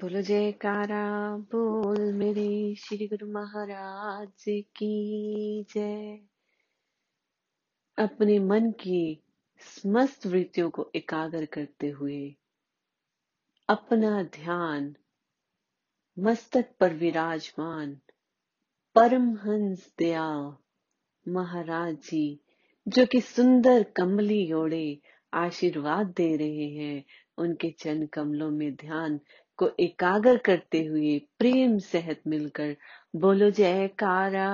बोलो जयकारा, बोल मेरे श्री गुरु महाराज की जय। अपने मन की समस्त वृत्तियों को एकाग्र करते हुए अपना ध्यान मस्तक पर विराजमान परमहंस दयाल महाराज जी, जो कि सुंदर कमली ओढ़े आशीर्वाद दे रहे हैं, उनके चरण कमलों में ध्यान को एकाग्र करते हुए प्रेम सहित मिलकर बोलो, जयकारा,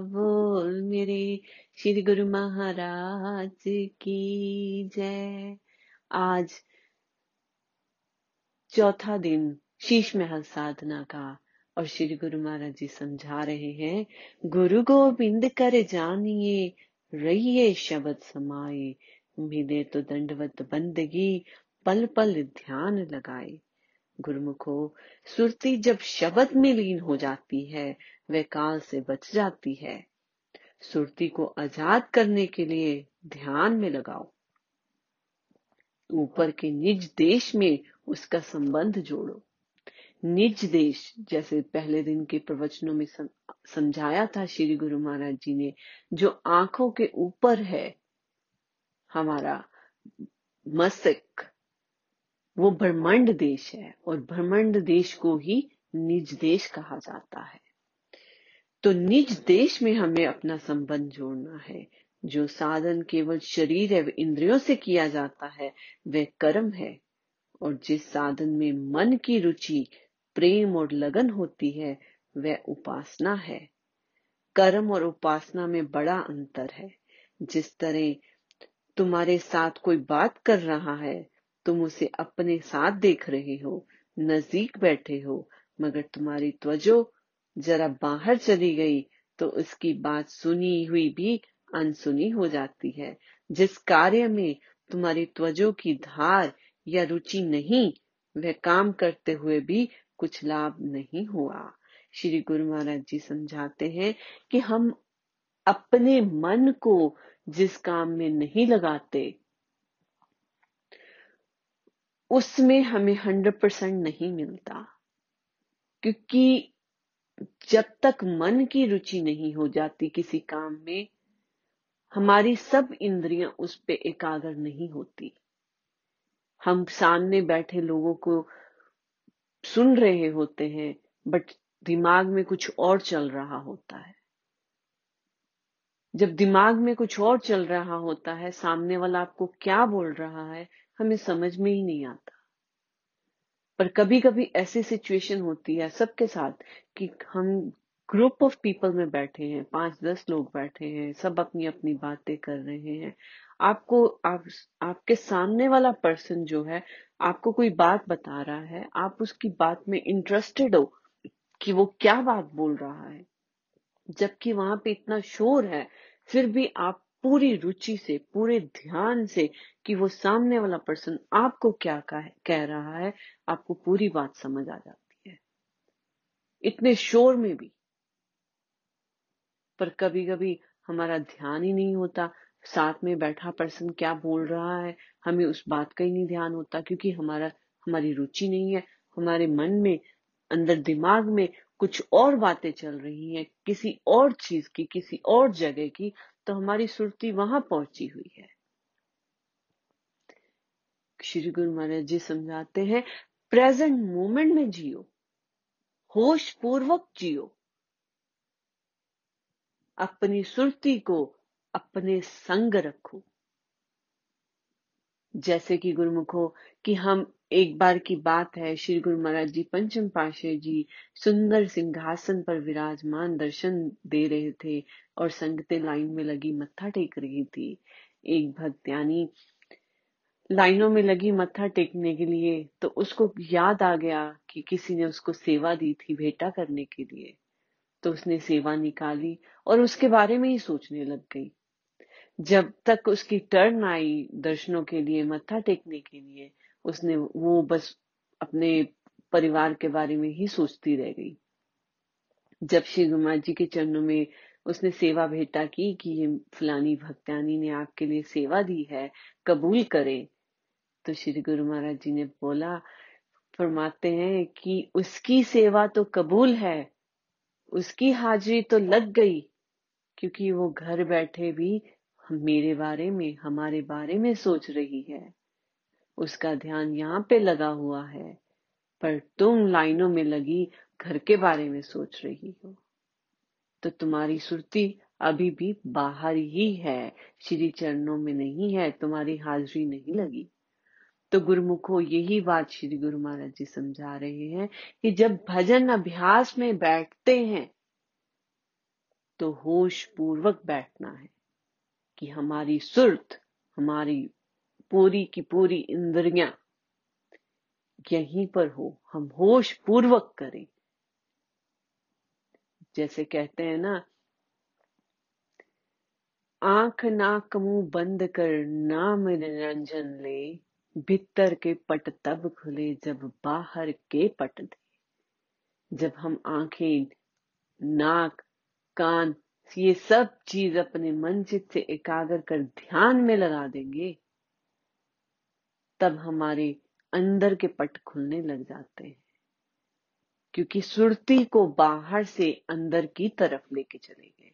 बोल मेरे श्री गुरु महाराज की जय। आज चौथा दिन शीश महल साधना का और श्री गुरु महाराज जी समझा रहे हैं, गुरु गोविंद कर जानिए, रहिए शब्द समाये। मिले तो दंडवत बंदगी पल पल ध्यान लगाए। गुरुमुखो, सुरती जब शब्द में लीन हो जाती है, वह काल से बच जाती है। सुरती को आज़ाद करने के लिए ध्यान में लगाओ। ऊपर के निज देश में उसका संबंध जोड़ो। निज देश, जैसे पहले दिन के प्रवचनों में समझाया था श्री गुरु महाराज जी ने, जो आँखों के ऊपर है, हमारा मस्तिष्क वो ब्रह्मांड देश है और ब्रह्मांड देश को ही निज देश कहा जाता है। तो निज देश में हमें अपना संबंध जोड़ना है। जो साधन केवल शरीर एवं इंद्रियों से किया जाता है, वह कर्म है। और जिस साधन में मन की रुचि, प्रेम और लगन होती है, वह उपासना है। कर्म और उपासना में बड़ा अंतर है। जिस तरह तुम्हारे साथ कोई बात कर रहा है तुम उसे अपने साथ देख रहे हो, नज़दीक बैठे हो, मगर तुम्हारी त्वजो जरा बाहर चली गई तो उसकी बात सुनी हुई भी अनसुनी हो जाती है। जिस कार्य में तुम्हारी त्वजो की धार या रुचि नहीं, वह काम करते हुए भी कुछ लाभ नहीं हुआ। श्री गुरु महाराज जी समझाते हैं कि हम अपने मन को जिस काम में नहीं लगाते उसमें हमें हंड्रेड परसेंट नहीं मिलता। क्योंकि जब तक मन की रुचि नहीं हो जाती किसी काम में, हमारी सब इंद्रियाँ उस पर एकाग्र नहीं होती। हम सामने बैठे लोगों को सुन रहे होते हैं बट दिमाग में कुछ और चल रहा होता है। जब दिमाग में कुछ और चल रहा होता है, सामने वाला आपको क्या बोल रहा है हमें समझ में ही नहीं आता। पर कभी कभी ऐसी सिचुएशन होती है सबके साथ कि हम ग्रुप ऑफ़ पीपल में बैठे हैं पाँच दस लोग बैठे हैं, सब अपनी अपनी बातें कर रहे हैं। आपको, आप, आपके सामने वाला पर्सन जो है, आपको कोई बात बता रहा है, आप उसकी बात में इंटरेस्टेड हो कि वो क्या बात बोल रहा है। जबकि वहाँ पे इतना शोर है, फिर भी आप पूरी रुचि से, पूरे ध्यान से कि वो सामने वाला पर्सन आपको क्या कह रहा है, आपको पूरी बात समझ आ जाती है। इतने शोर में भी। पर कभी कभी हमारा ध्यान ही नहीं होता, साथ में बैठा पर्सन क्या बोल रहा है, हमें उस बात का ही नहीं ध्यान होता, क्योंकि हमारा, हमारी रुचि नहीं है। हमारे मन में, अंदर दिमाग में कुछ और बातें चल रही हैं, किसी और चीज़ की, किसी और जगह की तो हमारी सुरती वहाँ पहुँची हुई है। श्री गुरु महाराज जी समझाते हैं प्रेजेंट मोमेंट में जियो होश पूर्वक जियो। अपनी सुरती को अपने संग रखो। जैसे कि गुरुमुखो, कि हम एक बार की बात है, श्री गुरु महाराज जी पंचम पाशे जी सुंदर सिंहासन पर विराजमान दर्शन दे रहे थे और संगते लाइन में लगी, मत्था टेक रही थी। एक भक्त्यानी लाइनों में लगी, मत्था टेकने के लिए तो उसको याद आ गया कि किसी ने उसको सेवा दी थी भेटा करने के लिए। तो उसने सेवा निकाली और उसके बारे में ही सोचने लग गई। जब तक उसकी टर्न आई दर्शनों के लिए, मत्था टेकने के लिए उसने वो बस अपने परिवार के बारे में ही सोचती रह गई। जब श्री गुमा जी के चरणों में उसने सेवा भेटा की कि ये फलानी भक्तानी ने आपके लिए सेवा दी है, कबूल करे तो श्री गुरु महाराज जी ने बोला, फरमाते हैं कि उसकी सेवा तो कबूल है, उसकी हाजिरी तो लग गई, क्योंकि वो घर बैठे भी मेरे बारे में, हमारे बारे में सोच रही है। उसका ध्यान यहाँ पे लगा हुआ है, पर तुम लाइनों में लगी घर के बारे में सोच रही हो। तो तुम्हारी सुरती अभी भी बाहर ही है, श्री चरणों में नहीं है, तुम्हारी हाजिरी नहीं लगी। तो गुरुमुखो, यही बात श्री गुरु महाराज जी समझा रहे हैं कि जब भजन अभ्यास में बैठते हैं तो होश पूर्वक बैठना है कि हमारी सुरत, हमारी पूरी की पूरी इंद्रियाँ यहीं पर हो, हम होश पूर्वक करें। जैसे कहते हैं ना, आँख नाक मुँह बंद कर नाम निरंजन ले भीतर के पट तब खुले जब बाहर के पट दे। जब हम आँखें, नाक, कान, ये सब चीज़ अपने मन चित से एकाग्र कर ध्यान में लगा देंगे तब हमारे अंदर के पट खुलने लग जाते हैं। क्योंकि सुरती को बाहर से अंदर की तरफ़ लेके चले गए।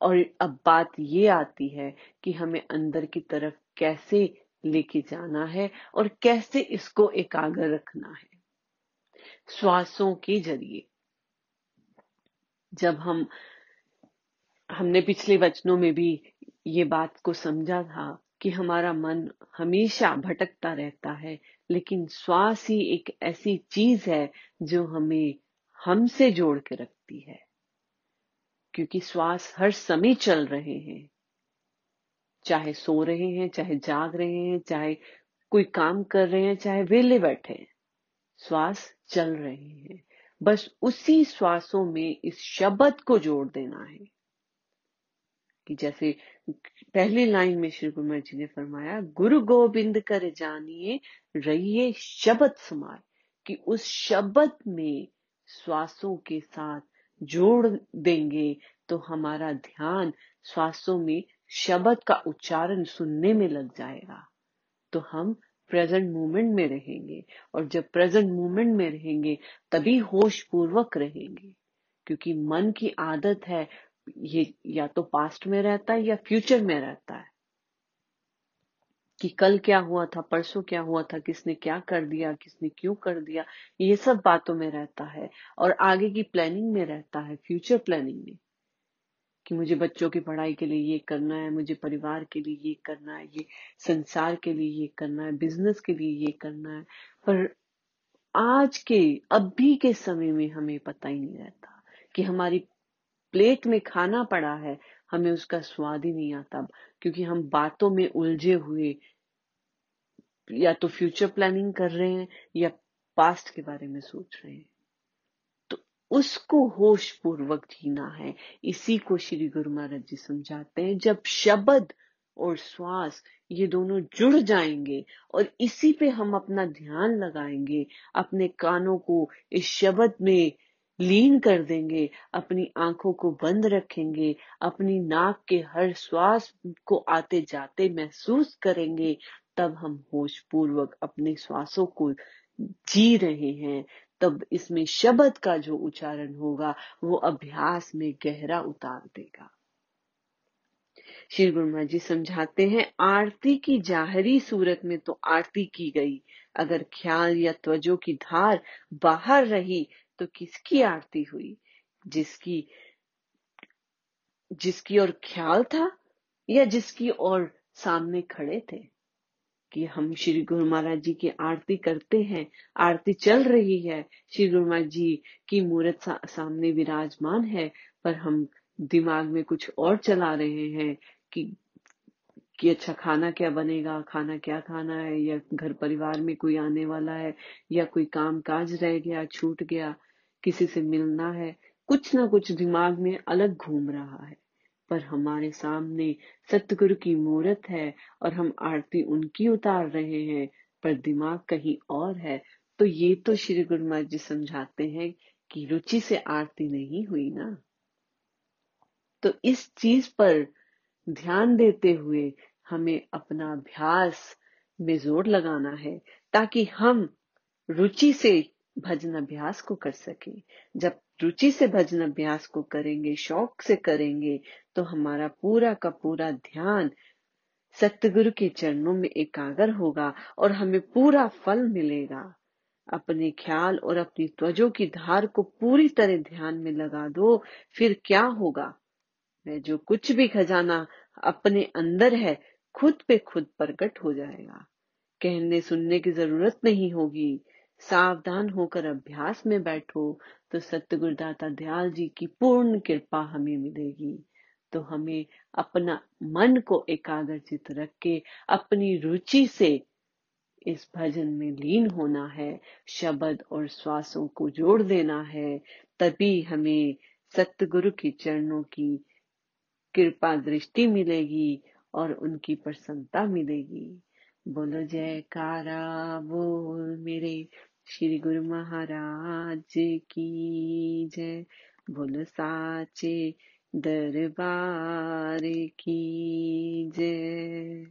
और अब बात ये आती है कि हमें अंदर की तरफ़ कैसे लेके जाना है और कैसे इसको एकाग्र रखना है। श्वासों के ज़रिए। जब हम, हमने पिछले वचनों में भी ये बात को समझा था कि हमारा मन हमेशा भटकता रहता है, लेकिन श्वास ही एक ऐसी चीज़ है जो हमें हमसे जोड़ के रखती है, क्योंकि श्वास हर समय चल रहे हैं। चाहे सो रहे हैं, चाहे जाग रहे हैं, चाहे कोई काम कर रहे हैं, चाहे वेले बैठे हैं, श्वास चल रहे हैं। बस उसी श्वासों में इस शब्द को जोड़ देना है। कि जैसे पहली लाइन में श्री गुरु जी ने फरमाया, गुरु गोविंद कर जानिए, रहिए शब्द समाए कि उस शब्द में श्वासों के साथ जोड़ देंगे तो हमारा ध्यान श्वासों में शब्द का उच्चारण सुनने में लग जाएगा। तो हम प्रेजेंट मोमेंट में रहेंगे और जब प्रेजेंट मोमेंट में रहेंगे तभी होश पूर्वक रहेंगे, क्योंकि मन की आदत है ये या तो पास्ट में रहता है या फ्यूचर में रहता है। कि कल क्या हुआ था, परसों क्या हुआ था, किसने क्या कर दिया, किसने क्यों कर दिया, ये सब बातों में रहता है और आगे की प्लानिंग में रहता है फ्यूचर प्लानिंग में। कि मुझे बच्चों की पढ़ाई के लिए ये करना है, मुझे परिवार के लिए ये करना है, ये संसार के लिए ये करना है बिज़नेस के लिए ये करना है। पर आज के, अभी के समय में हमें पता ही नहीं रहता कि हमारी प्लेट में खाना पड़ा है, हमें उसका स्वाद ही नहीं आता। क्योंकि हम बातों में उलझे हुए या तो फ्यूचर प्लानिंग कर रहे हैं या पास्ट के बारे में सोच रहे हैं। तो उसको होश पूर्वक जीना है। इसी को श्री गुरु महाराज जी समझाते हैं। जब शब्द और श्वास ये दोनों जुड़ जाएँगे और इसी पे हम अपना ध्यान लगाएँगे, अपने कानों को इस शब्द में लीन कर देंगे, अपनी आँखों को बंद रखेंगे, अपनी नाक के हर श्वास को आते जाते महसूस करेंगे, तब हम होश पूर्वक अपने श्वासों को जी रहे हैं। तब इसमें शब्द का जो उच्चारण होगा, वो अभ्यास में गहरा उतार देगा। श्री गुरु जी समझाते हैं, आरती की जाहरी सूरत में तो आरती की गई। अगर ख्याल या त्वजो की धार बाहर रही तो किसकी आरती हुई? जिसकी जिसकी और ख्याल था? या जिसकी और सामने खड़े थे? कि हम श्री गुरु महाराज जी की आरती करते हैं आरती चल रही है श्री गुरु महाराज जी की मूर्त सा, सामने विराजमान है पर हम दिमाग में कुछ और चला रहे हैं कि कि अच्छा खाना क्या बनेगा? खाना क्या खाना है? या घर परिवार में कोई आने वाला है? या कोई काम काज रह गया छूट गया? किसी से मिलना है, कुछ ना कुछ दिमाग में अलग घूम रहा है। पर हमारे सामने सतगुरु की मूर्त है और हम आरती उनकी उतार रहे हैं, पर दिमाग कहीं और है। तो ये तो श्री गुरु महाराज जी समझाते हैं कि रुचि से आरती नहीं हुई ना। तो इस चीज़ पर ध्यान देते हुए हमें अपना अभ्यास में ज़ोर लगाना है, ताकि हम रुचि से भजन अभ्यास को कर सके। जब रुचि से भजन अभ्यास को करेंगे, शौक से करेंगे तो हमारा पूरा का पूरा ध्यान सतगुरु के चरणों में एकाग्र होगा और हमें पूरा फल मिलेगा। अपने ख्याल और अपनी त्वजों की धार को पूरी तरह ध्यान में लगा दो, फिर क्या होगा? मैं जो कुछ भी खजाना अपने अंदर है, खुद पे खुद प्रकट हो जाएगा। कहने सुनने की ज़रूरत नहीं होगी। सावधान होकर अभ्यास में बैठो तो सतगुरुदाता दयाल जी की पूर्ण कृपा हमें मिलेगी। तो हमें अपना मन को एकाग्रचित रख के अपनी रुचि से इस भजन में लीन होना है, शब्द और श्वासों को जोड़ देना है, तभी हमें सतगुरु के चरणों की कृपा दृष्टि मिलेगी और उनकी प्रसन्नता मिलेगी। बोलो, जयकारा बोल मेरे श्री गुरु महाराज की जय। बोलो साचे दरबार की जय।